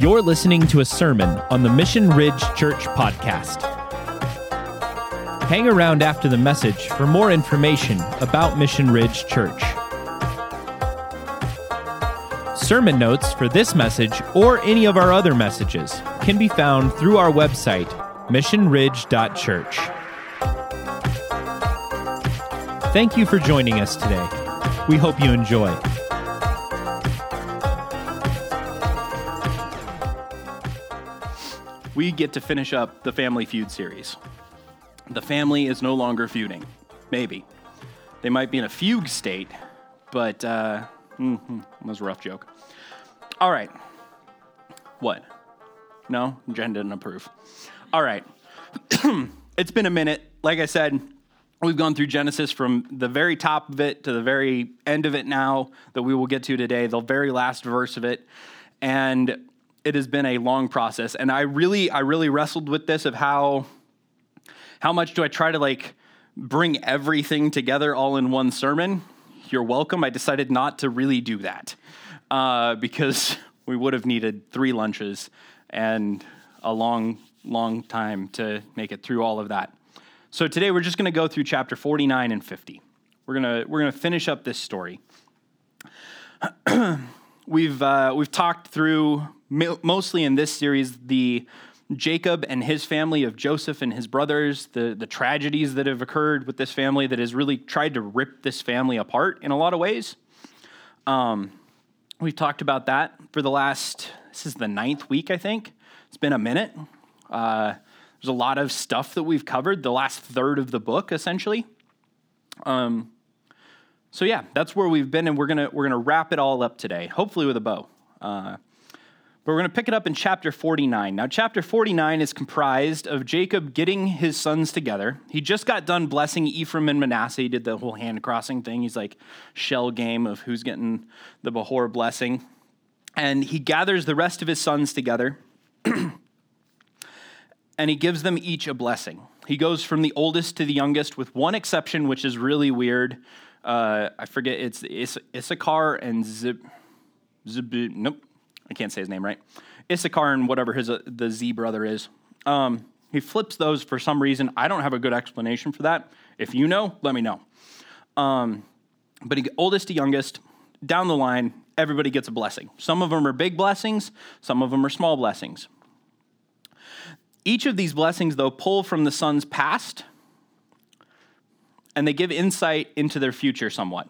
You're listening to a sermon on the Mission Ridge Church podcast. Hang around after the message for more information about Mission Ridge Church. Sermon notes for this message or any of our other messages can be found through our website, missionridge.church. Thank you for joining us today. We hope you enjoy. We get to finish up the Family Feud series. The family is no longer feuding. Maybe. They might be in a fugue state, but uh, mm-hmm, that was a rough joke. All right. What? No? Jen didn't approve. All right. it's been a minute. Like I said, we've gone through Genesis from the very top of it to the very end of it now that we will get to today, the very last verse of it. And it has been a long process. And i really i really wrestled with this of how how much do i try to like bring everything together all in one sermon? You're welcome. I decided not to really do that uh, because we would have needed three lunches and a long long time to make it through all of that. So today we're just going to go through chapter 49 and 50 we're going to we're going to finish up this story. We've uh, we've talked through mostly in this series the Jacob and his family of Joseph and his brothers, the, the tragedies that have occurred with this family that has really tried to rip this family apart in a lot of ways. Um, we've talked about that for the last, this is the ninth week, I think. It's been a minute. Uh, there's a lot of stuff that we've covered, the last third of the book, essentially. Um, so yeah, that's where we've been, and we're gonna we're gonna wrap it all up today, hopefully with a bow. Uh, but we're going to pick it up in chapter 49. Now, chapter 49 is comprised of Jacob getting his sons together. He just got done blessing Ephraim and Manasseh. He did the whole hand crossing thing. He's like shell game of who's getting the Behor blessing. And he gathers the rest of his sons together and he gives them each a blessing. He goes from the oldest to the youngest, with one exception, which is really weird. Uh, I forget, it's Issachar and Zib. Zib nope, I can't say his name right. Issachar and whatever his uh, the Z brother is. Um, he flips those for some reason. I don't have a good explanation for that. If you know, let me know. Um, but he, oldest to youngest, down the line, everybody gets a blessing. Some of them are big blessings, some of them are small blessings. Each of these blessings, though, pull from the son's past and they give insight into their future somewhat.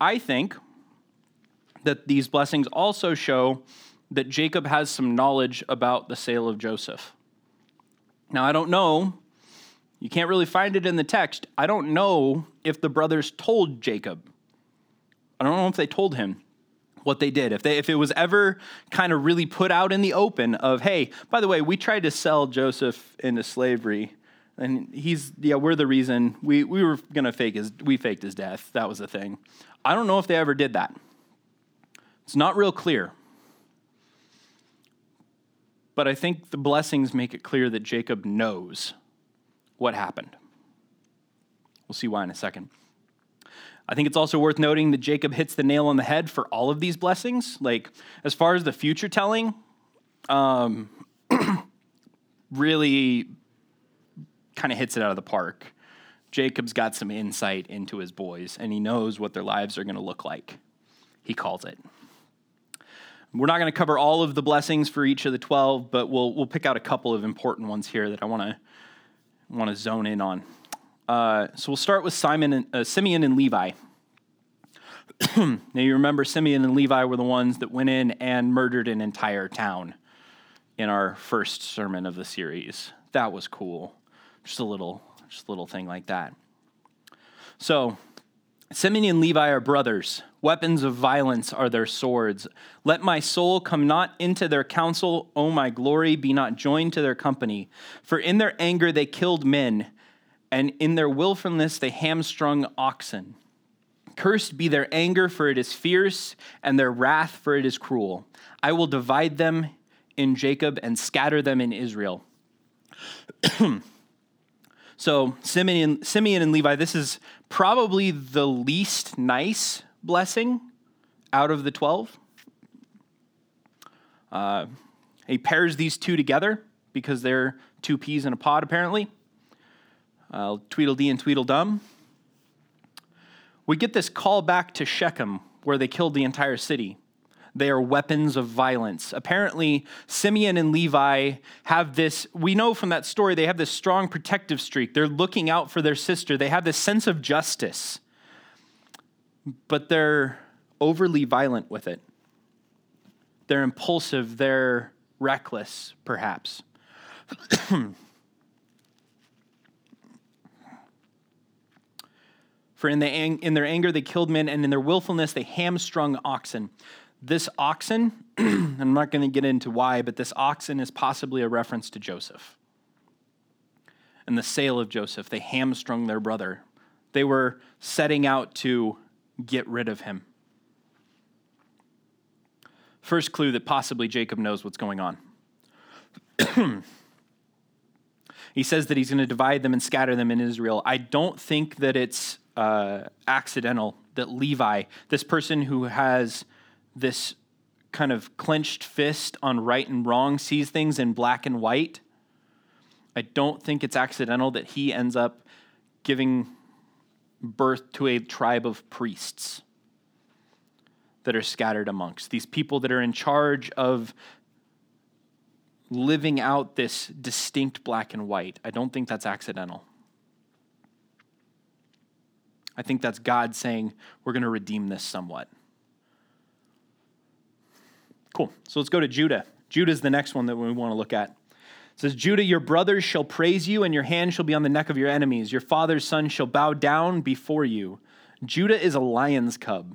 I think that these blessings also show that Jacob has some knowledge about the sale of Joseph. Now, I don't know, you can't really find it in the text. I don't know if the brothers told Jacob. I don't know if they told him what they did. If they if it was ever kind of really put out in the open of, hey, by the way, we tried to sell Joseph into slavery. And he's yeah, we're the reason we, we were gonna fake his we faked his death. That was the thing. I don't know if they ever did that. It's not real clear. But I think the blessings make it clear that Jacob knows what happened. We'll see why in a second. I think it's also worth noting that Jacob hits the nail on the head for all of these blessings. Like, as far as the future telling, um, really kind of hits it out of the park. Jacob's got some insight into his boys, and he knows what their lives are going to look like. He calls it. We're not going to cover all of the blessings for each of the 12, but we'll, we'll pick out a couple of important ones here that I want to want to zone in on. Uh, so we'll start with Simon and, uh, Simeon and Levi. now you remember Simeon and Levi were the ones that went in and murdered an entire town in our first sermon of the series. That was cool. Just a little, just a little thing like that. So Simeon and Levi are brothers. Weapons of violence are their swords. Let my soul come not into their counsel, O my glory, be not joined to their company. For in their anger they killed men, and in their wilfulness they hamstrung oxen. Cursed be their anger, for it is fierce, and their wrath, for it is cruel. I will divide them in Jacob and scatter them in Israel. so, Simeon, Simeon and Levi, this is probably the least nice blessing out of the 12. Uh, he pairs these two together because they're two peas in a pod, apparently. Uh, Tweedledee and Tweedledum. We get this call back to Shechem, where they killed the entire city. They are weapons of violence. Apparently, Simeon and Levi have this, we know from that story, they have this strong protective streak. They're looking out for their sister. They have this sense of justice, but they're overly violent with it. They're impulsive. They're reckless, perhaps. For in, the, in their anger they killed men, and in their willfulness they hamstrung oxen. This oxen, I'm not going to get into why, but this oxen is possibly a reference to Joseph. And the sale of Joseph, they hamstrung their brother. They were setting out to get rid of him. First clue that possibly Jacob knows what's going on. he says that he's going to divide them and scatter them in Israel. I don't think that it's uh, accidental that Levi, this person who has this kind of clenched fist on right and wrong, sees things in black and white. I don't think it's accidental that he ends up giving birth to a tribe of priests that are scattered amongst these people that are in charge of living out this distinct black and white. I don't think that's accidental. I think that's God saying, we're going to redeem this somewhat. Cool. So let's go to Judah. Judah is the next one that we want to look at. It says, Judah, your brothers shall praise you, and your hand shall be on the neck of your enemies. Your father's son shall bow down before you. Judah is a lion's cub.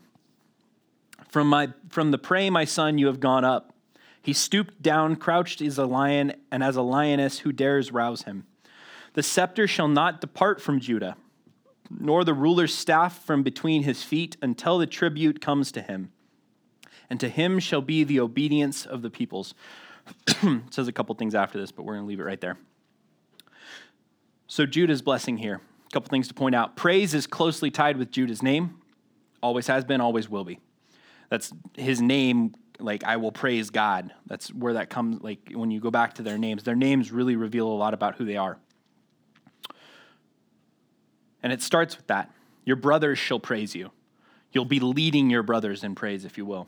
From, my, from the prey, my son, you have gone up. He stooped down, crouched as a lion, and as a lioness who dares rouse him. The scepter shall not depart from Judah nor the ruler's staff from between his feet until the tribute comes to him. And to him shall be the obedience of the peoples. says a couple things after this, but we're going to leave it right there. So, Judah's blessing here. A couple things to point out. Praise is closely tied with Judah's name, always has been, always will be. That's his name, like, I will praise God. That's where that comes, like, when you go back to their names, their names really reveal a lot about who they are. And it starts with that. Your brothers shall praise you. You'll be leading your brothers in praise, if you will.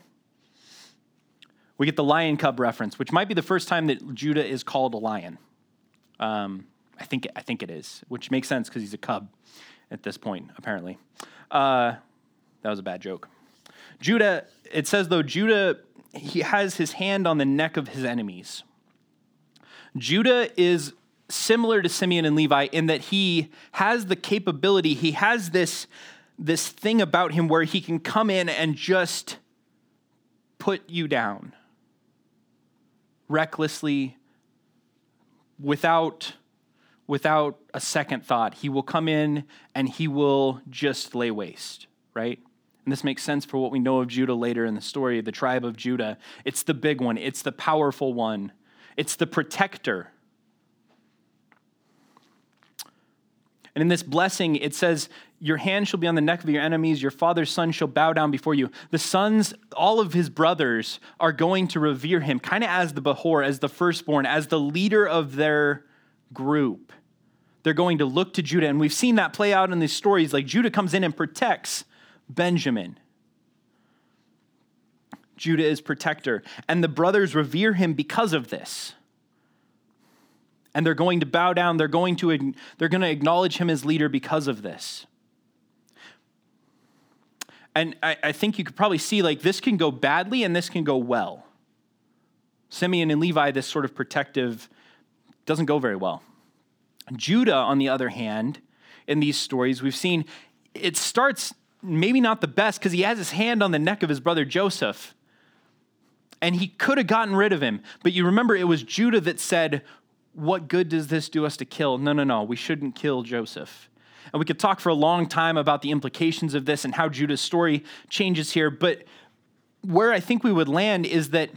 We get the lion cub reference, which might be the first time that Judah is called a lion. Um, I think I think it is, which makes sense because he's a cub at this point, apparently. Uh, that was a bad joke. Judah, it says though, Judah, he has his hand on the neck of his enemies. Judah is similar to Simeon and Levi in that he has the capability, he has this, this thing about him where he can come in and just put you down recklessly without without a second thought he will come in and he will just lay waste right? And this makes sense for what we know of Judah later in the story the tribe of Judah. It's the big one. It's the powerful one. It's the protector. And in this blessing, it says, Your hand shall be on the neck of your enemies, your father's son shall bow down before you. The sons, all of his brothers, are going to revere him, kind of as the Behor, as the firstborn, as the leader of their group. They're going to look to Judah. And we've seen that play out in these stories. Like Judah comes in and protects Benjamin. Judah is protector. And the brothers revere him because of this and they're going to bow down they're going to they're going to acknowledge him as leader because of this and I, I, think you could probably see like this can go badly and this can go well simeon and levi this sort of protective doesn't go very well judah on the other hand in these stories we've seen it starts maybe not the best because he has his hand on the neck of his brother joseph and he could have gotten rid of him. But you remember it was Judah that said, what good does this do us to kill? No, no, no, we shouldn't kill Joseph. And we could talk for a long time about the implications of this and how Judah's story changes here, but where I think we would land is that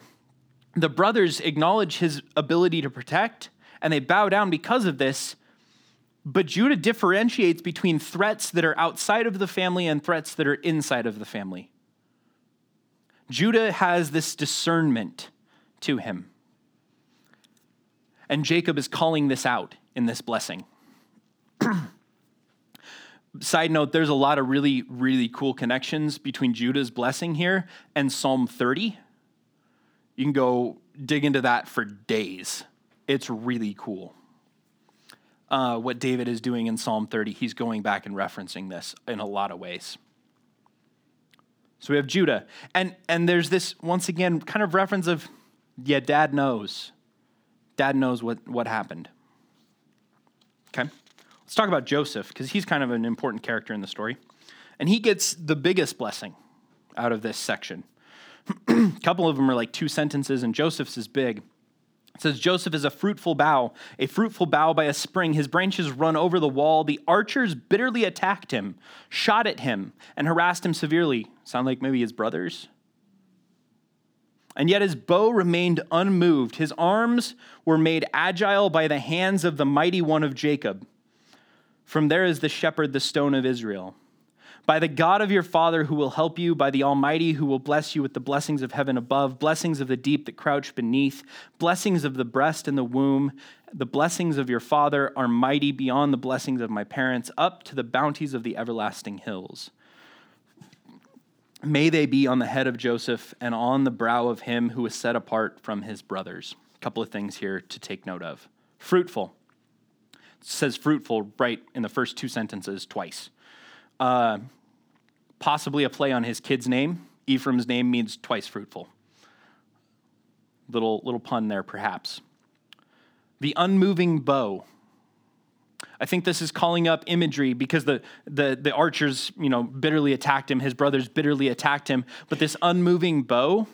the brothers acknowledge his ability to protect and they bow down because of this. But Judah differentiates between threats that are outside of the family and threats that are inside of the family. Judah has this discernment to him. And Jacob is calling this out in this blessing. Side note, there's a lot of really, really cool connections between Judah's blessing here and Psalm 30. You can go dig into that for days. It's really cool. Uh, what David is doing in Psalm 30, he's going back and referencing this in a lot of ways. So we have Judah. And, and there's this, once again, kind of reference of, yeah, dad knows. Dad knows what, what happened. Okay? Let's talk about Joseph, because he's kind of an important character in the story. And he gets the biggest blessing out of this section. a couple of them are like two sentences, and Joseph's is big. It says, Joseph is a fruitful bough, a fruitful bough by a spring. His branches run over the wall. The archers bitterly attacked him, shot at him, and harassed him severely. Sound like maybe his brothers? And yet his bow remained unmoved. His arms were made agile by the hands of the mighty one of Jacob. From there is the shepherd, the stone of Israel. By the God of your father who will help you, by the Almighty who will bless you with the blessings of heaven above, blessings of the deep that crouch beneath, blessings of the breast and the womb. The blessings of your father are mighty beyond the blessings of my parents, up to the bounties of the everlasting hills. May they be on the head of Joseph and on the brow of him who is set apart from his brothers. A couple of things here to take note of. Fruitful says fruitful right in the first two sentences twice. Uh, possibly a play on his kid's name. Ephraim's name means twice fruitful. Little, little pun there, perhaps. The unmoving bow. I think this is calling up imagery because the, the, the archers, you know, bitterly attacked him. His brothers bitterly attacked him. But this unmoving bow,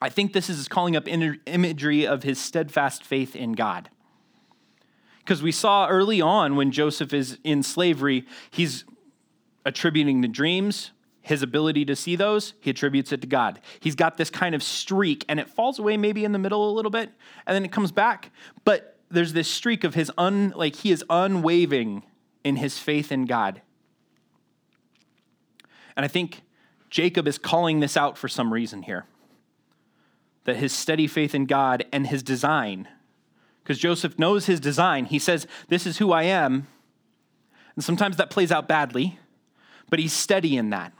I think this is calling up imagery of his steadfast faith in God. Because we saw early on when Joseph is in slavery, he's attributing the dreams, his ability to see those, he attributes it to God. He's got this kind of streak, and it falls away maybe in the middle a little bit, and then it comes back. But there's this streak of his un like he is unwavering in his faith in God. And I think Jacob is calling this out for some reason here. That his steady faith in God and his design because Joseph knows his design. He says, This is who I am. And sometimes that plays out badly, but he's steady in that.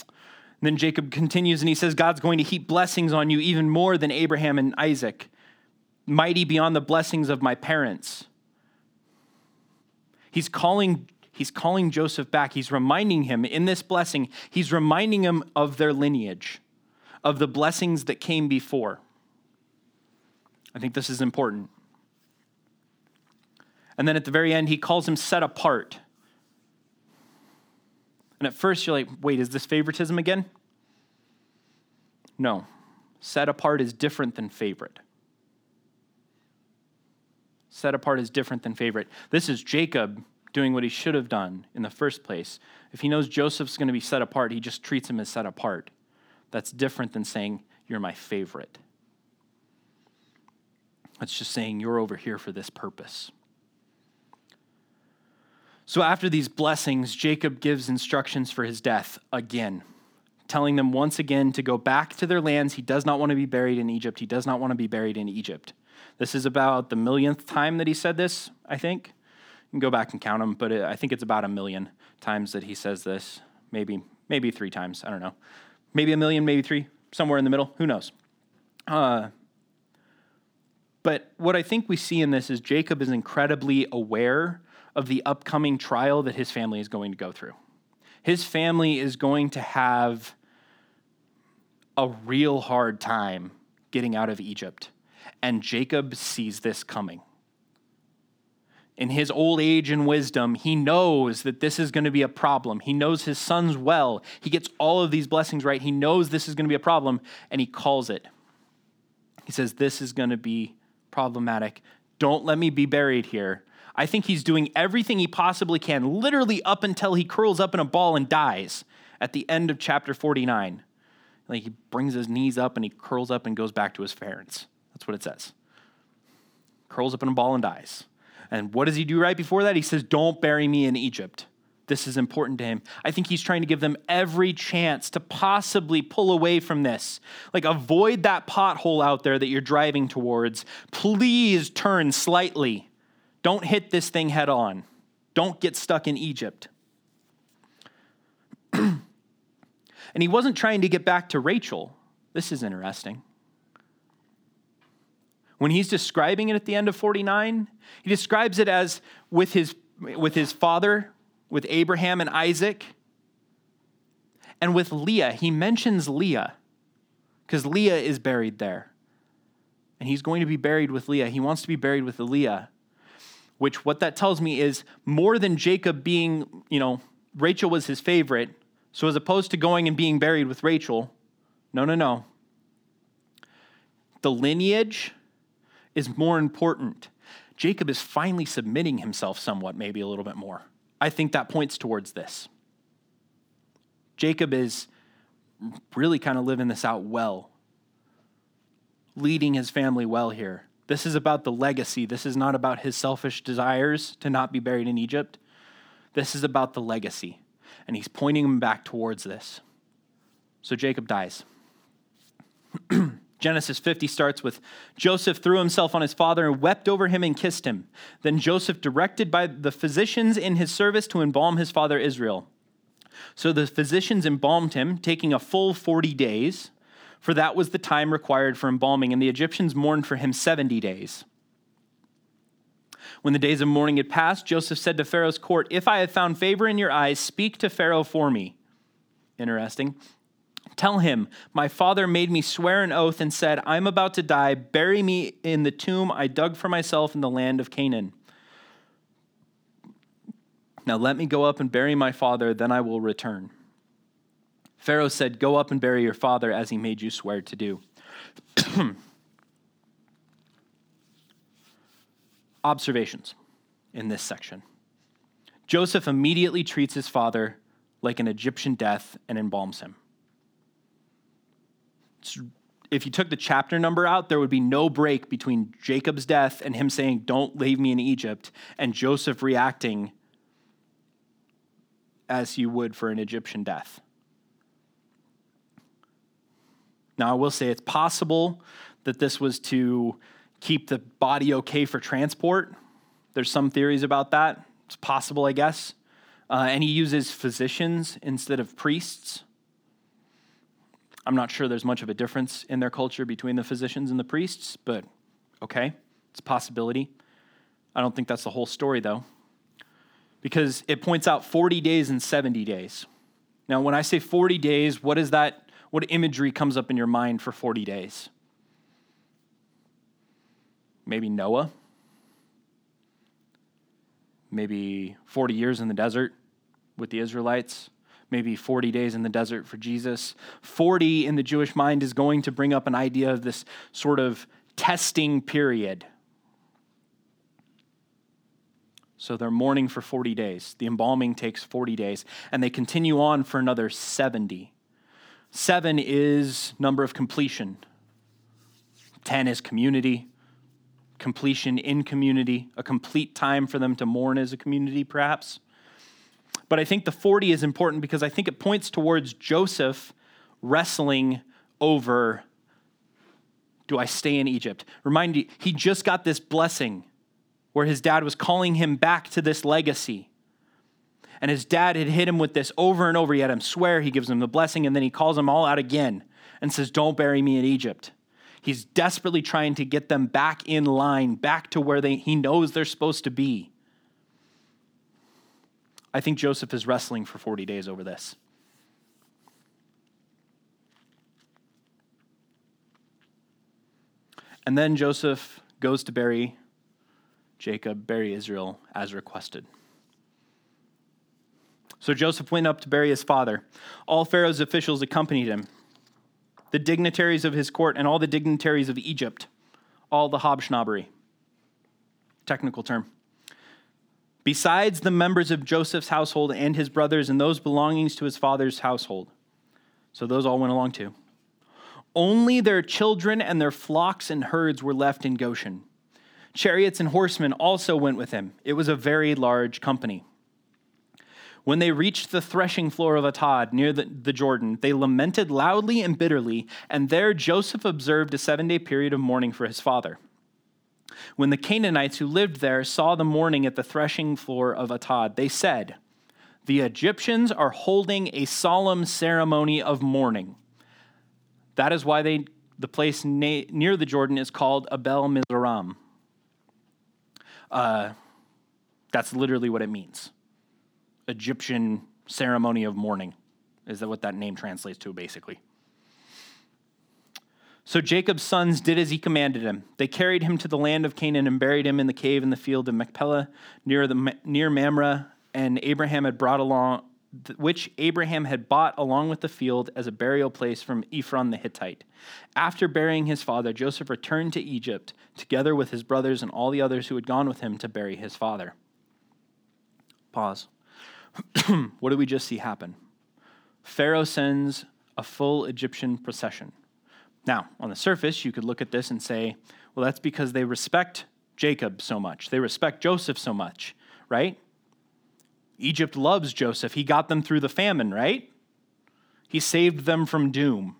And then Jacob continues and he says, God's going to heap blessings on you even more than Abraham and Isaac, mighty beyond the blessings of my parents. He's calling, he's calling Joseph back. He's reminding him in this blessing, he's reminding him of their lineage, of the blessings that came before. I think this is important. And then at the very end, he calls him set apart. And at first, you're like, wait, is this favoritism again? No. Set apart is different than favorite. Set apart is different than favorite. This is Jacob doing what he should have done in the first place. If he knows Joseph's going to be set apart, he just treats him as set apart. That's different than saying, You're my favorite. It's just saying, You're over here for this purpose. So after these blessings, Jacob gives instructions for his death again, telling them once again to go back to their lands. He does not want to be buried in Egypt. He does not want to be buried in Egypt. This is about the millionth time that he said this, I think. You can go back and count them, but I think it's about a million times that he says this. Maybe, maybe three times. I don't know. Maybe a million, maybe three, somewhere in the middle. Who knows? Uh, but what I think we see in this is Jacob is incredibly aware of the upcoming trial that his family is going to go through. His family is going to have a real hard time getting out of Egypt. And Jacob sees this coming. In his old age and wisdom, he knows that this is going to be a problem. He knows his sons well. He gets all of these blessings right. He knows this is going to be a problem, and he calls it. He says, This is going to be problematic. Don't let me be buried here. I think he's doing everything he possibly can, literally up until he curls up in a ball and dies at the end of chapter 49. Like he brings his knees up and he curls up and goes back to his parents. That's what it says. Curls up in a ball and dies. And what does he do right before that? He says, Don't bury me in Egypt. This is important to him. I think he's trying to give them every chance to possibly pull away from this. Like, avoid that pothole out there that you're driving towards. Please turn slightly. Don't hit this thing head on. Don't get stuck in Egypt. and he wasn't trying to get back to Rachel. This is interesting. When he's describing it at the end of 49, he describes it as with his, with his father, with Abraham and Isaac, and with Leah. He mentions Leah because Leah is buried there. And he's going to be buried with Leah. He wants to be buried with Leah, which what that tells me is more than Jacob being, you know, Rachel was his favorite. So as opposed to going and being buried with Rachel, no, no, no. The lineage is more important. Jacob is finally submitting himself somewhat, maybe a little bit more. I think that points towards this. Jacob is really kind of living this out well, leading his family well here. This is about the legacy. This is not about his selfish desires to not be buried in Egypt. This is about the legacy. And he's pointing him back towards this. So Jacob dies. Genesis 50 starts with Joseph threw himself on his father and wept over him and kissed him. Then Joseph directed by the physicians in his service to embalm his father Israel. So the physicians embalmed him, taking a full 40 days, for that was the time required for embalming, and the Egyptians mourned for him 70 days. When the days of mourning had passed, Joseph said to Pharaoh's court, If I have found favor in your eyes, speak to Pharaoh for me. Interesting. Tell him, My father made me swear an oath and said, I'm about to die. Bury me in the tomb I dug for myself in the land of Canaan. Now let me go up and bury my father, then I will return. Pharaoh said, Go up and bury your father as he made you swear to do. Observations in this section Joseph immediately treats his father like an Egyptian death and embalms him if you took the chapter number out, there would be no break between Jacob's death and him saying, Don't leave me in Egypt, and Joseph reacting as you would for an Egyptian death. Now, I will say it's possible that this was to keep the body okay for transport. There's some theories about that. It's possible, I guess. Uh, and he uses physicians instead of priests. I'm not sure there's much of a difference in their culture between the physicians and the priests, but okay, it's a possibility. I don't think that's the whole story, though, because it points out 40 days and 70 days. Now, when I say 40 days, what is that? What imagery comes up in your mind for 40 days? Maybe Noah? Maybe 40 years in the desert with the Israelites? Maybe 40 days in the desert for Jesus. 40 in the Jewish mind is going to bring up an idea of this sort of testing period. So they're mourning for 40 days. The embalming takes 40 days, and they continue on for another 70. Seven is number of completion. 10 is community, completion in community, a complete time for them to mourn as a community, perhaps. But I think the 40 is important because I think it points towards Joseph wrestling over do I stay in Egypt? Remind you, he just got this blessing where his dad was calling him back to this legacy. And his dad had hit him with this over and over. He had him swear, he gives him the blessing, and then he calls them all out again and says, Don't bury me in Egypt. He's desperately trying to get them back in line, back to where they, he knows they're supposed to be. I think Joseph is wrestling for 40 days over this. And then Joseph goes to bury Jacob, bury Israel as requested. So Joseph went up to bury his father. All Pharaoh's officials accompanied him the dignitaries of his court and all the dignitaries of Egypt, all the hobsnobbery. Technical term. Besides the members of Joseph's household and his brothers and those belonging to his father's household. So those all went along too. Only their children and their flocks and herds were left in Goshen. Chariots and horsemen also went with him. It was a very large company. When they reached the threshing floor of Atad near the, the, Jordan, they lamented loudly and bitterly, and there Joseph observed a seven day period of mourning for his father. When the Canaanites who lived there saw the mourning at the threshing floor of Atad, they said, The Egyptians are holding a solemn ceremony of mourning. That is why they, the place na- near the Jordan is called Abel Mizraim. Uh, that's literally what it means. Egyptian ceremony of mourning. Is that what that name translates to, basically? So Jacob's sons did as he commanded him. They carried him to the land of Canaan and buried him in the cave in the field of Machpelah near, the, near Mamre, and Abraham had brought along, which Abraham had bought along with the field as a burial place from Ephron the Hittite. After burying his father, Joseph returned to Egypt, together with his brothers and all the others who had gone with him to bury his father. Pause. what did we just see happen? Pharaoh sends a full Egyptian procession. Now, on the surface, you could look at this and say, well, that's because they respect Jacob so much. They respect Joseph so much, right? Egypt loves Joseph. He got them through the famine, right? He saved them from doom.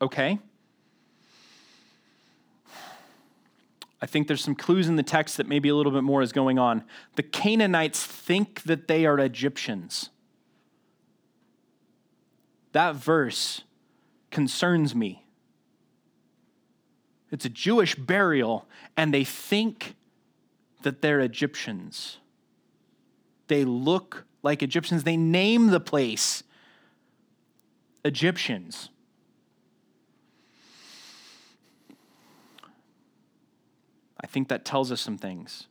Okay? I think there's some clues in the text that maybe a little bit more is going on. The Canaanites think that they are Egyptians. That verse concerns me. It's a Jewish burial, and they think that they're Egyptians. They look like Egyptians. They name the place Egyptians. I think that tells us some things.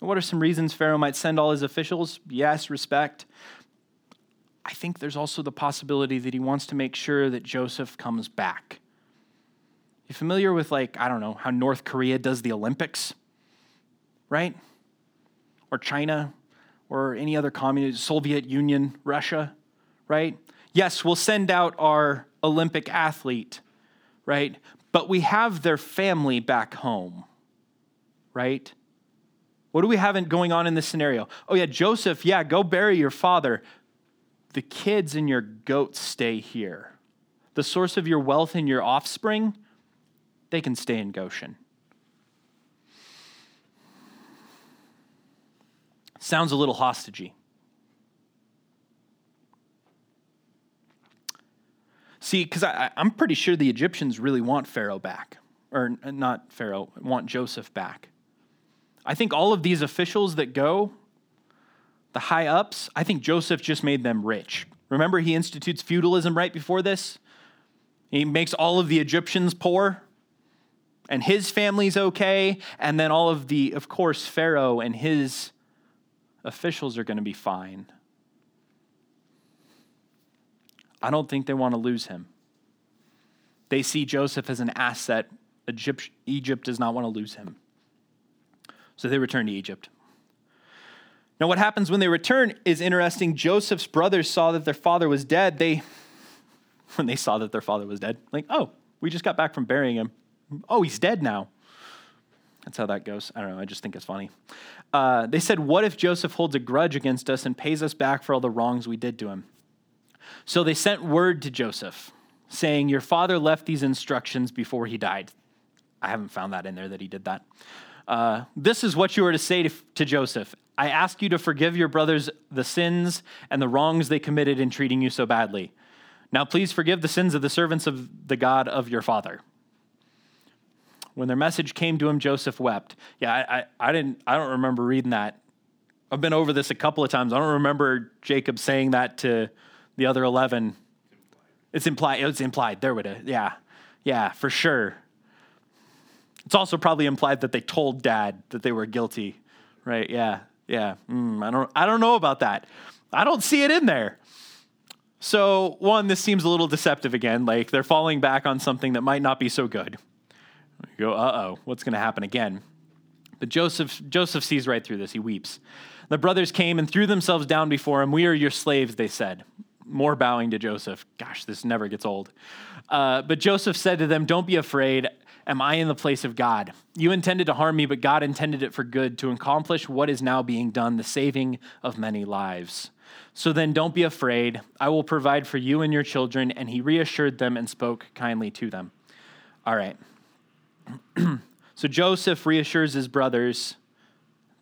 What are some reasons Pharaoh might send all his officials? Yes, respect. I think there's also the possibility that he wants to make sure that Joseph comes back. You familiar with, like, I don't know, how North Korea does the Olympics? Right? Or China? Or any other communist, Soviet Union, Russia? Right? Yes, we'll send out our Olympic athlete, right? But we have their family back home right? What do we have going on in this scenario? Oh, yeah, Joseph, yeah, go bury your father. The kids and your goats stay here. The source of your wealth and your offspring, they can stay in Goshen. Sounds a little hostagey. See, because I'm pretty sure the Egyptians really want Pharaoh back. Or not Pharaoh, want Joseph back. I think all of these officials that go, the high ups, I think Joseph just made them rich. Remember, he institutes feudalism right before this? He makes all of the Egyptians poor, and his family's okay. And then all of the, of course, Pharaoh and his officials are going to be fine. I don't think they want to lose him. They see Joseph as an asset. Egypt, Egypt does not want to lose him. So they return to Egypt. Now, what happens when they return is interesting. Joseph's brothers saw that their father was dead. They, when they saw that their father was dead, like, oh, we just got back from burying him. Oh, he's dead now. That's how that goes. I don't know. I just think it's funny. Uh, they said, What if Joseph holds a grudge against us and pays us back for all the wrongs we did to him? So they sent word to Joseph saying, Your father left these instructions before he died. I haven't found that in there that he did that. Uh, this is what you are to say to, to Joseph I ask you to forgive your brothers the sins and the wrongs they committed in treating you so badly. Now, please forgive the sins of the servants of the God of your father. When their message came to him, Joseph wept. Yeah, I, I, I didn't. I don't remember reading that. I've been over this a couple of times. I don't remember Jacob saying that to the other eleven. It's implied. It's implied. There would. Yeah, yeah, for sure. It's also probably implied that they told dad that they were guilty, right? Yeah, yeah. Mm, I don't, I don't know about that. I don't see it in there. So one, this seems a little deceptive again. Like they're falling back on something that might not be so good. You go, uh oh, what's going to happen again? But Joseph, Joseph sees right through this. He weeps. The brothers came and threw themselves down before him. We are your slaves, they said. More bowing to Joseph. Gosh, this never gets old. Uh, but Joseph said to them, Don't be afraid. am I in the place of God? You intended to harm me, but God intended it for good to accomplish what is now being done, the saving of many lives. So then don't be afraid. I will provide for you and your children. And he reassured them and spoke kindly to them. All right. so Joseph reassures his brothers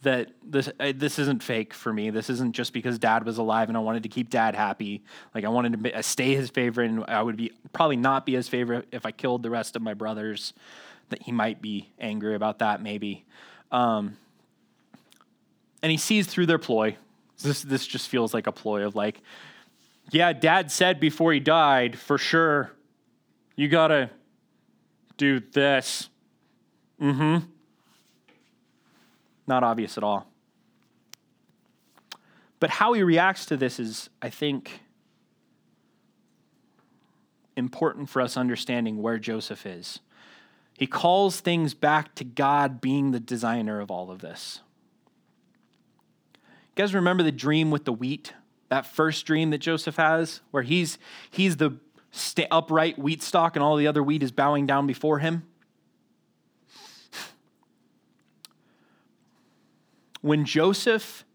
that this uh, this isn't fake for me. This isn't just because dad was alive and I wanted to keep dad happy. Like I wanted to stay his favorite and I would be probably not be his favorite if I killed the rest of my brothers. That he might be angry about that maybe. Um, and he sees through their ploy. This this just feels like a ploy of like, yeah, dad said before he died, for sure, you gotta do this. Mm-hmm. Not obvious at all. But how he reacts to this is, I think, important for us understanding where Joseph is. He calls things back to God being the designer of all of this. You guys remember the dream with the wheat? That first dream that Joseph has, where he's, he's the upright wheat stalk and all the other wheat is bowing down before him? When Joseph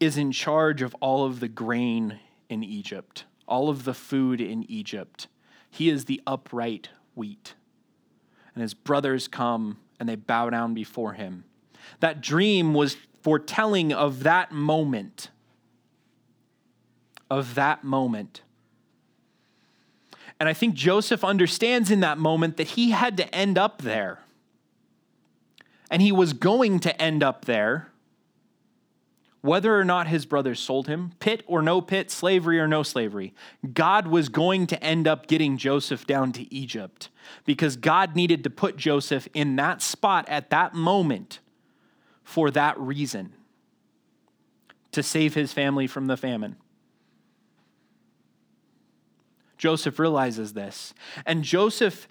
is in charge of all of the grain in Egypt, all of the food in Egypt, he is the upright wheat. And his brothers come and they bow down before him. That dream was foretelling of that moment. Of that moment. And I think Joseph understands in that moment that he had to end up there. And he was going to end up there whether or not his brothers sold him, pit or no pit, slavery or no slavery, God was going to end up getting Joseph down to Egypt because God needed to put Joseph in that spot at that moment for that reason to save his family from the famine. Joseph realizes this. And Joseph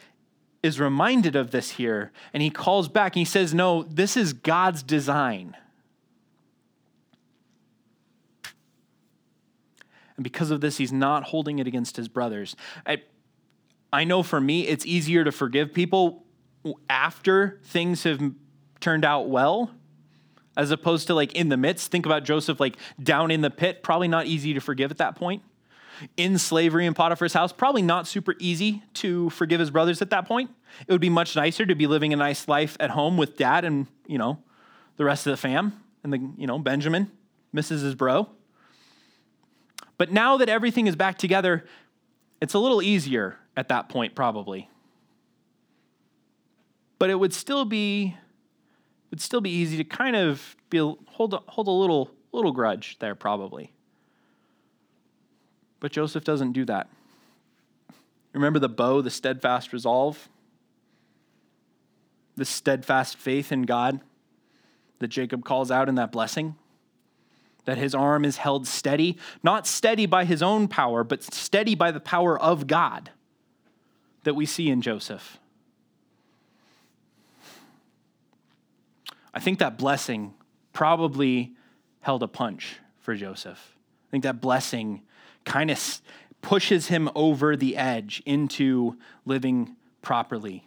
is reminded of this here, and he calls back and he says, No, this is God's design. And because of this, he's not holding it against his brothers. I, I know for me, it's easier to forgive people after things have turned out well as opposed to like in the midst. Think about Joseph like down in the pit, probably not easy to forgive at that point. In slavery in Potiphar's house, probably not super easy to forgive his brothers at that point. It would be much nicer to be living a nice life at home with dad and, you know, the rest of the fam and the, you know, Benjamin misses his bro. But now that everything is back together, it's a little easier at that point, probably. But it would still be would still be easy to kind of be hold a, hold a little little grudge there, probably. But Joseph doesn't do that. Remember the bow, the steadfast resolve, the steadfast faith in God that Jacob calls out in that blessing that his arm is held steady, not steady by his own power, but steady by the power of God that we see in Joseph. I think that blessing probably held a punch for Joseph. I think that blessing kind of pushes him over the edge into living properly.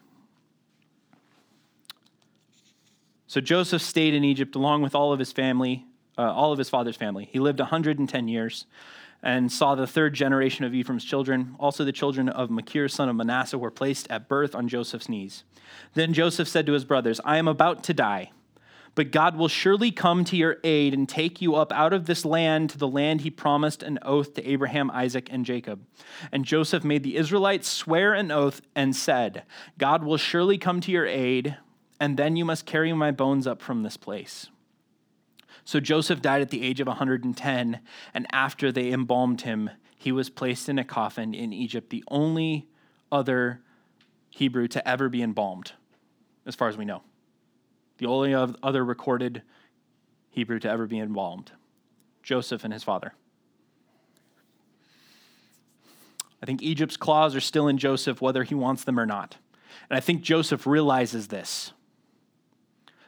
So Joseph stayed in Egypt along with all of his family uh, all of his father's family. He lived 110 years and saw the third generation of Ephraim's children. Also, the children of Machir, son of Manasseh, were placed at birth on Joseph's knees. Then Joseph said to his brothers, I am about to die, but God will surely come to your aid and take you up out of this land to the land he promised an oath to Abraham, Isaac, and Jacob. And Joseph made the Israelites swear an oath and said, God will surely come to your aid, and then you must carry my bones up from this place. So Joseph died at the age of 110, and after they embalmed him, he was placed in a coffin in Egypt, the only other Hebrew to ever be embalmed, as far as we know. The only other recorded Hebrew to ever be embalmed Joseph and his father. I think Egypt's claws are still in Joseph, whether he wants them or not. And I think Joseph realizes this.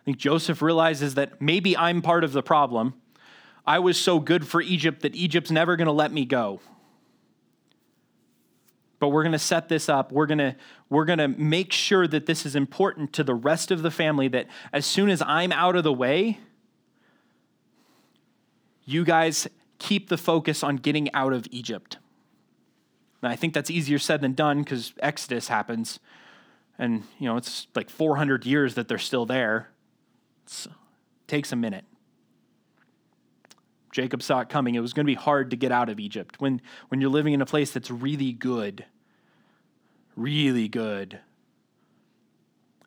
I think Joseph realizes that maybe I'm part of the problem. I was so good for Egypt that Egypt's never going to let me go. but we're going to set this up. We're going to we're going to make sure that this is important to the rest of the family that as soon as I'm out of the way, you guys keep the focus on getting out of Egypt. And I think that's easier said than done because Exodus happens. And, you know, it's like 400 years that they're still there. It takes a minute. Jacob saw it coming. It was going to be hard to get out of Egypt. When, when you're living in a place that's really good, really good,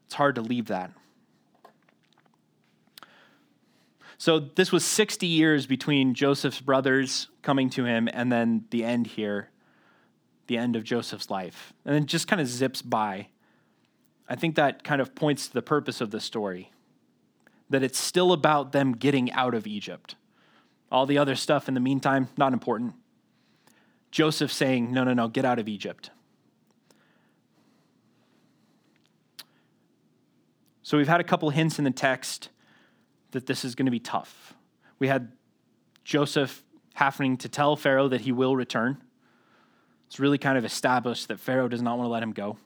it's hard to leave that. So this was 60 years between Joseph's brothers coming to him and then the end here, the end of Joseph's life. And then just kind of zips by. I think that kind of points to the purpose of the story that it's still about them getting out of Egypt. All the other stuff in the meantime, not important. Joseph saying, No, no, no, get out of Egypt. So we've had a couple hints in the text that this is going to be tough. We had Joseph having to tell Pharaoh that he will return. It's really kind of established that Pharaoh does not want to let him go.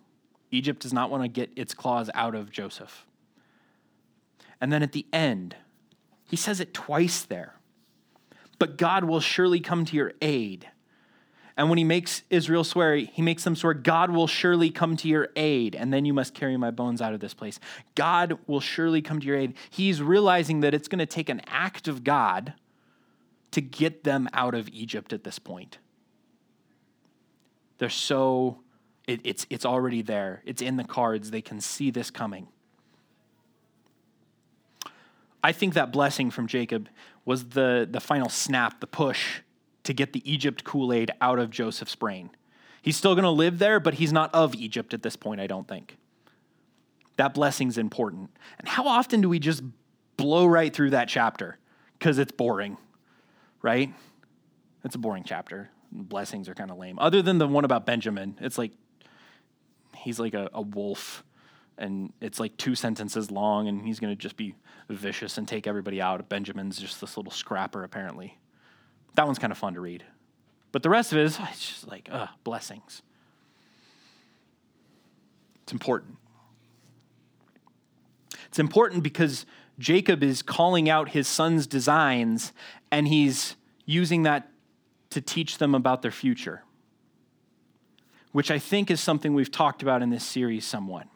Egypt does not want to get its claws out of Joseph. And then at the end, he says it twice there. But God will surely come to your aid. And when he makes Israel swear, he makes them swear, God will surely come to your aid, and then you must carry my bones out of this place. God will surely come to your aid. He's realizing that it's going to take an act of God to get them out of Egypt at this point. They're so, it, it's, it's already there, it's in the cards. They can see this coming. I think that blessing from Jacob was the, the final snap, the push to get the Egypt Kool Aid out of Joseph's brain. He's still going to live there, but he's not of Egypt at this point, I don't think. That blessing's important. And how often do we just blow right through that chapter because it's boring, right? It's a boring chapter. Blessings are kind of lame. Other than the one about Benjamin, it's like he's like a, a wolf and it's like two sentences long and he's going to just be vicious and take everybody out. Benjamin's just this little scrapper, apparently. That one's kind of fun to read. But the rest of it is it's just like, uh, blessings. It's important. It's important because Jacob is calling out his son's designs and he's using that to teach them about their future, which I think is something we've talked about in this series somewhat.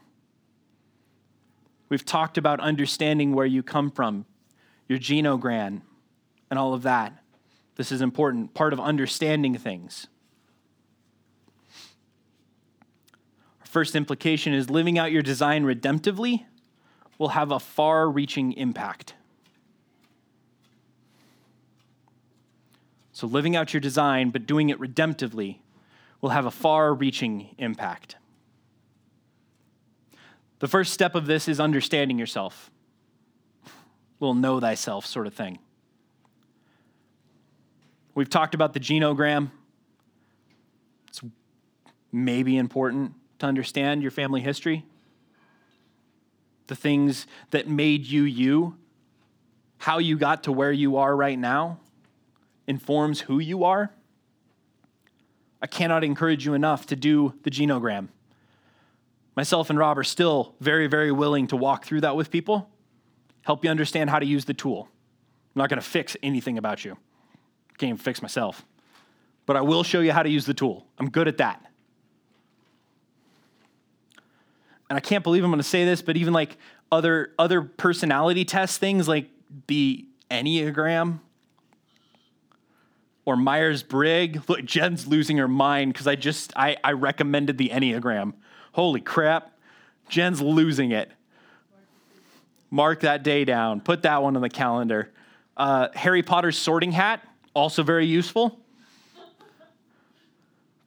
We've talked about understanding where you come from, your genogram, and all of that. This is important, part of understanding things. Our first implication is living out your design redemptively will have a far reaching impact. So, living out your design, but doing it redemptively, will have a far reaching impact. The first step of this is understanding yourself. Little know thyself sort of thing. We've talked about the genogram. It's maybe important to understand your family history, the things that made you you, how you got to where you are right now informs who you are. I cannot encourage you enough to do the genogram. Myself and Rob are still very, very willing to walk through that with people, help you understand how to use the tool. I'm not going to fix anything about you. Can't even fix myself. But I will show you how to use the tool. I'm good at that. And I can't believe I'm going to say this, but even like other other personality test things like the Enneagram or Myers Briggs. Look, Jen's losing her mind because I just I, I recommended the Enneagram. Holy crap. Jen's losing it. Mark that day down. Put that one on the calendar. Uh, Harry Potter's sorting hat also very useful.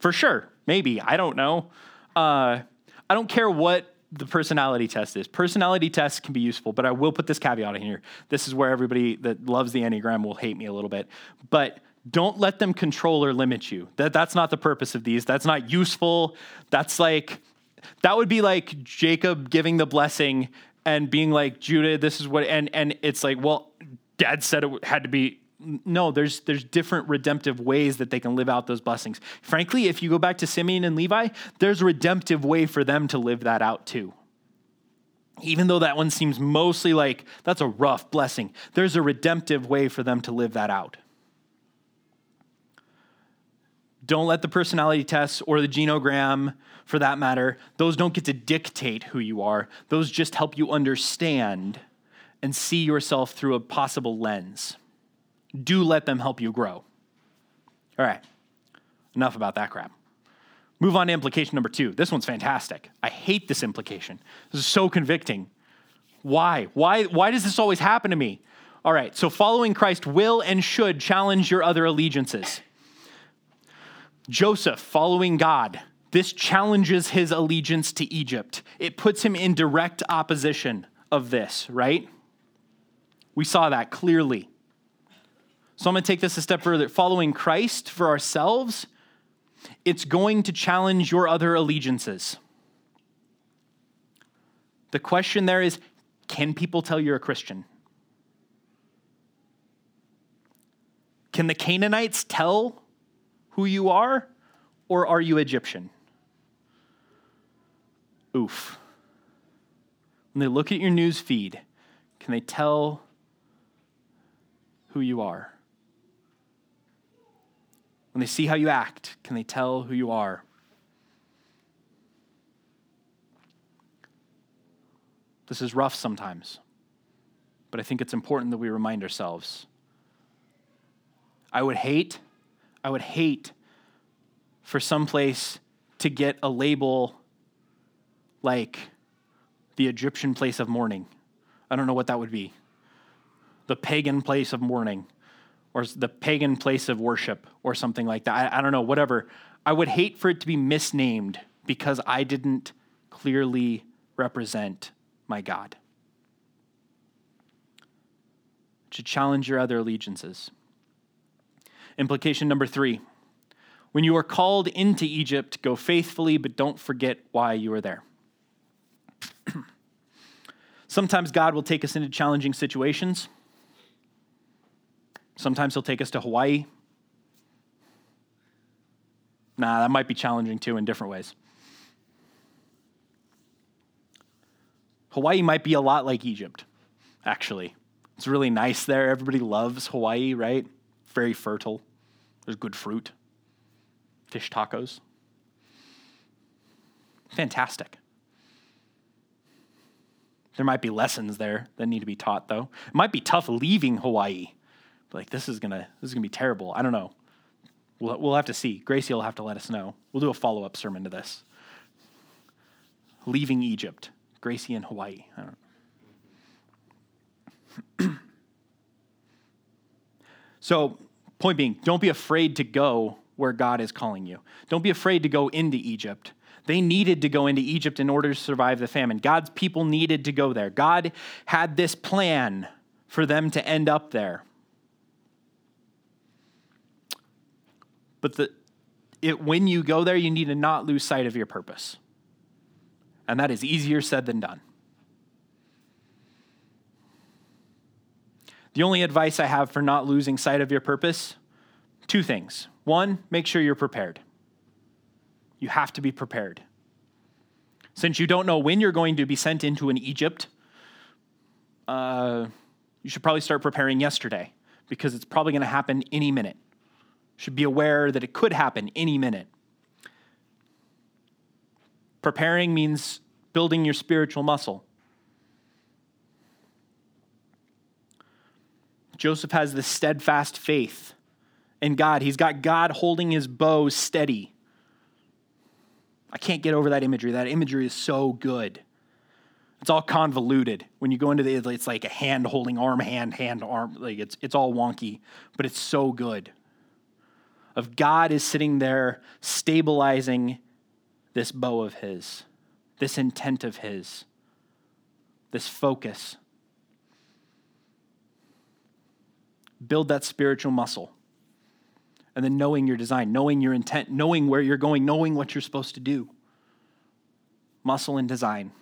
For sure, maybe. I don't know. Uh, I don't care what the personality test is. Personality tests can be useful, but I will put this caveat in here. This is where everybody that loves the Enneagram will hate me a little bit. But don't let them control or limit you. That, that's not the purpose of these. That's not useful. That's like, that would be like Jacob giving the blessing and being like, Judah, this is what, and, and it's like, well, dad said it had to be no, there's there's different redemptive ways that they can live out those blessings. Frankly, if you go back to Simeon and Levi, there's a redemptive way for them to live that out too. Even though that one seems mostly like that's a rough blessing, there's a redemptive way for them to live that out. Don't let the personality tests or the genogram, for that matter, those don't get to dictate who you are. Those just help you understand and see yourself through a possible lens. Do let them help you grow. All right, enough about that crap. Move on to implication number two. This one's fantastic. I hate this implication. This is so convicting. Why? Why, why does this always happen to me? All right, so following Christ will and should challenge your other allegiances. Joseph, following God, this challenges his allegiance to Egypt. It puts him in direct opposition of this, right? We saw that clearly. So I'm going to take this a step further. Following Christ for ourselves, it's going to challenge your other allegiances. The question there is can people tell you're a Christian? Can the Canaanites tell who you are, or are you Egyptian? Oof. When they look at your news feed, can they tell who you are? When they see how you act, can they tell who you are? This is rough sometimes, but I think it's important that we remind ourselves. I would hate, I would hate for some place to get a label like the Egyptian place of mourning. I don't know what that would be. The pagan place of mourning or the pagan place of worship or something like that. I, I, don't know, whatever. I would hate for it to be misnamed because I didn't clearly represent my God. To challenge your other allegiances. Implication number three when you are called into Egypt, go faithfully, but don't forget why you are there. Sometimes God will take us into challenging situations Sometimes he'll take us to Hawaii. Nah, that might be challenging too in different ways. Hawaii might be a lot like Egypt, actually. It's really nice there. Everybody loves Hawaii, right? Very fertile. There's good fruit, fish tacos. Fantastic. There might be lessons there that need to be taught, though. It might be tough leaving Hawaii like this is gonna this is gonna be terrible. I don't know. We'll we'll have to see. Gracie will have to let us know. We'll do a follow up sermon to this. Leaving Egypt, Gracie in Hawaii. I don't know. so, point being, don't be afraid to go where God is calling you. Don't be afraid to go into Egypt. They needed to go into Egypt in order to survive the famine. God's people needed to go there. God had this plan for them to end up there. But the, it, when you go there, you need to not lose sight of your purpose. And that is easier said than done. The only advice I have for not losing sight of your purpose two things. One, make sure you're prepared. You have to be prepared. Since you don't know when you're going to be sent into an Egypt, uh, you should probably start preparing yesterday because it's probably going to happen any minute should be aware that it could happen any minute. Preparing means building your spiritual muscle. Joseph has this steadfast faith in God. He's got God holding his bow steady. I can't get over that imagery. That imagery is so good. It's all convoluted. When you go into the, it's like a hand holding arm, hand, hand, arm. Like it's, it's all wonky, but it's so good of God is sitting there stabilizing this bow of his, this intent of his, this focus. Build that spiritual muscle. And then knowing your design, knowing your intent, knowing where you're going, knowing what you're supposed to do. Muscle and design.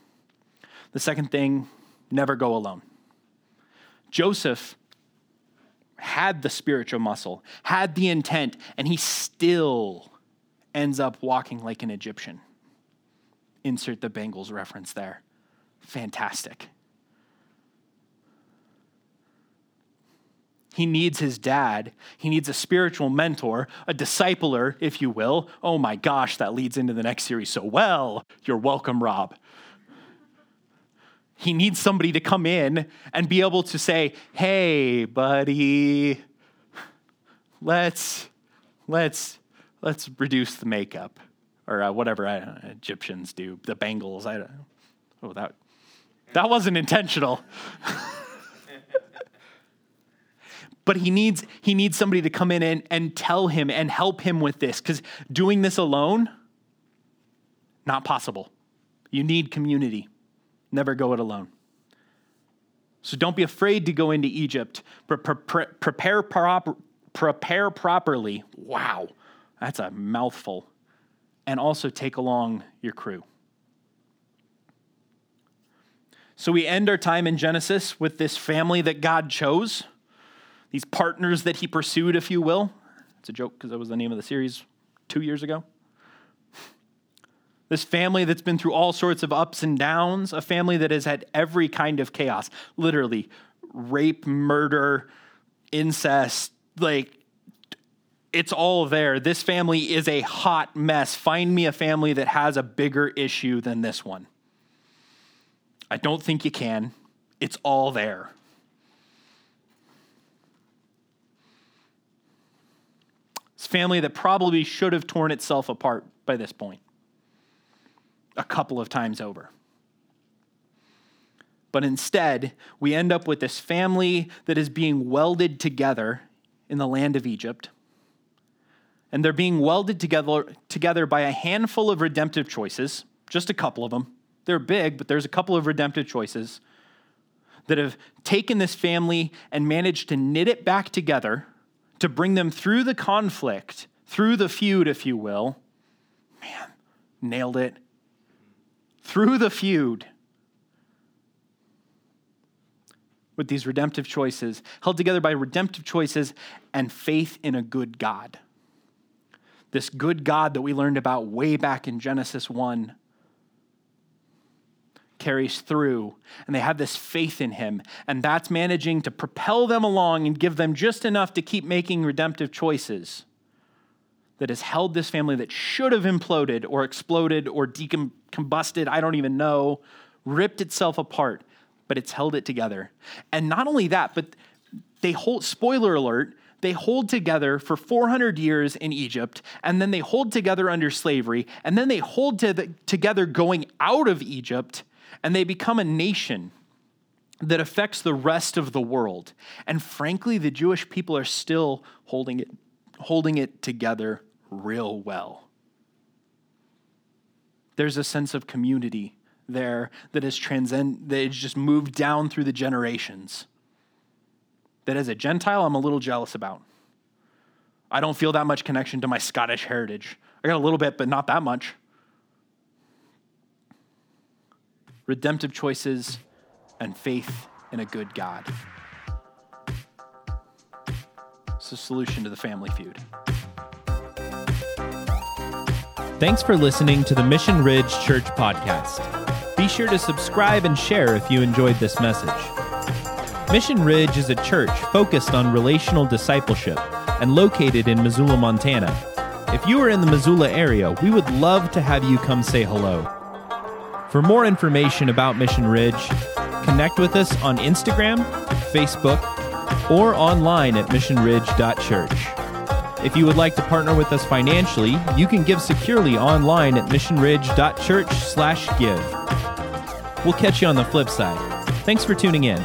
The second thing, never go alone. Joseph had the spiritual muscle, had the intent, and he still ends up walking like an Egyptian. Insert the Bangles reference there. Fantastic. He needs his dad. He needs a spiritual mentor, a discipler, if you will. Oh my gosh, that leads into the next series so well. You're welcome, Rob. He needs somebody to come in and be able to say, "Hey, buddy, let's let's let's reduce the makeup or uh, whatever I, uh, Egyptians do, the bangles. I don't. Oh, that that wasn't intentional. but he needs he needs somebody to come in and, and tell him and help him with this because doing this alone not possible. You need community. Never go it alone. So don't be afraid to go into egypt. Pre- pre- prepare, prepare properly. Wow that's a mouthful. And also take along your crew. So we end our time in genesis with this family that god chose these partners that he pursued, if you will. It's a joke because that was the name of the series two years ago. This family that's been through all sorts of ups and downs, a family that has had every kind of chaos literally, rape, murder, incest, like it's all there. This family is a hot mess. Find me a family that has a bigger issue than this one. I don't think you can. It's all there. Family that probably should have torn itself apart by this point a couple of times over. But instead, we end up with this family that is being welded together in the land of Egypt. And they're being welded together, together by a handful of redemptive choices, just a couple of them. They're big, but there's a couple of redemptive choices that have taken this family and managed to knit it back together to bring them through the conflict, through the feud, if you will. Man, nailed it. Through the feud. With these redemptive choices, held together by redemptive choices and faith in a good God. This good God that we learned about way back in Genesis 1 carries through and they have this faith in him and that's managing to propel them along and give them just enough to keep making redemptive choices that has held this family that should have imploded or exploded or decombusted i don't even know ripped itself apart but it's held it together. And not only that but they hold spoiler alert they hold together for 400 years in Egypt, and then they hold together under slavery, and then they hold to the, together going out of Egypt, and they become a nation that affects the rest of the world. And frankly, the Jewish people are still holding it, holding it together real well. There's a sense of community there that is transcend that is just moved down through the generations. That as a Gentile, I'm a little jealous about. I don't feel that much connection to my Scottish heritage. I got a little bit, but not that much. Redemptive choices, and faith in a good God. It's the solution to the family feud. Thanks for listening to the Mission Ridge Church podcast. Be sure to subscribe and share if you enjoyed this message. Mission Ridge is a church focused on relational discipleship and located in Missoula, Montana. If you are in the Missoula area, we would love to have you come say hello. For more information about Mission Ridge, connect with us on Instagram, Facebook, or online at missionridge.church. If you would like to partner with us financially, you can give securely online at missionridge.church/give. We'll catch you on the flip side. Thanks for tuning in.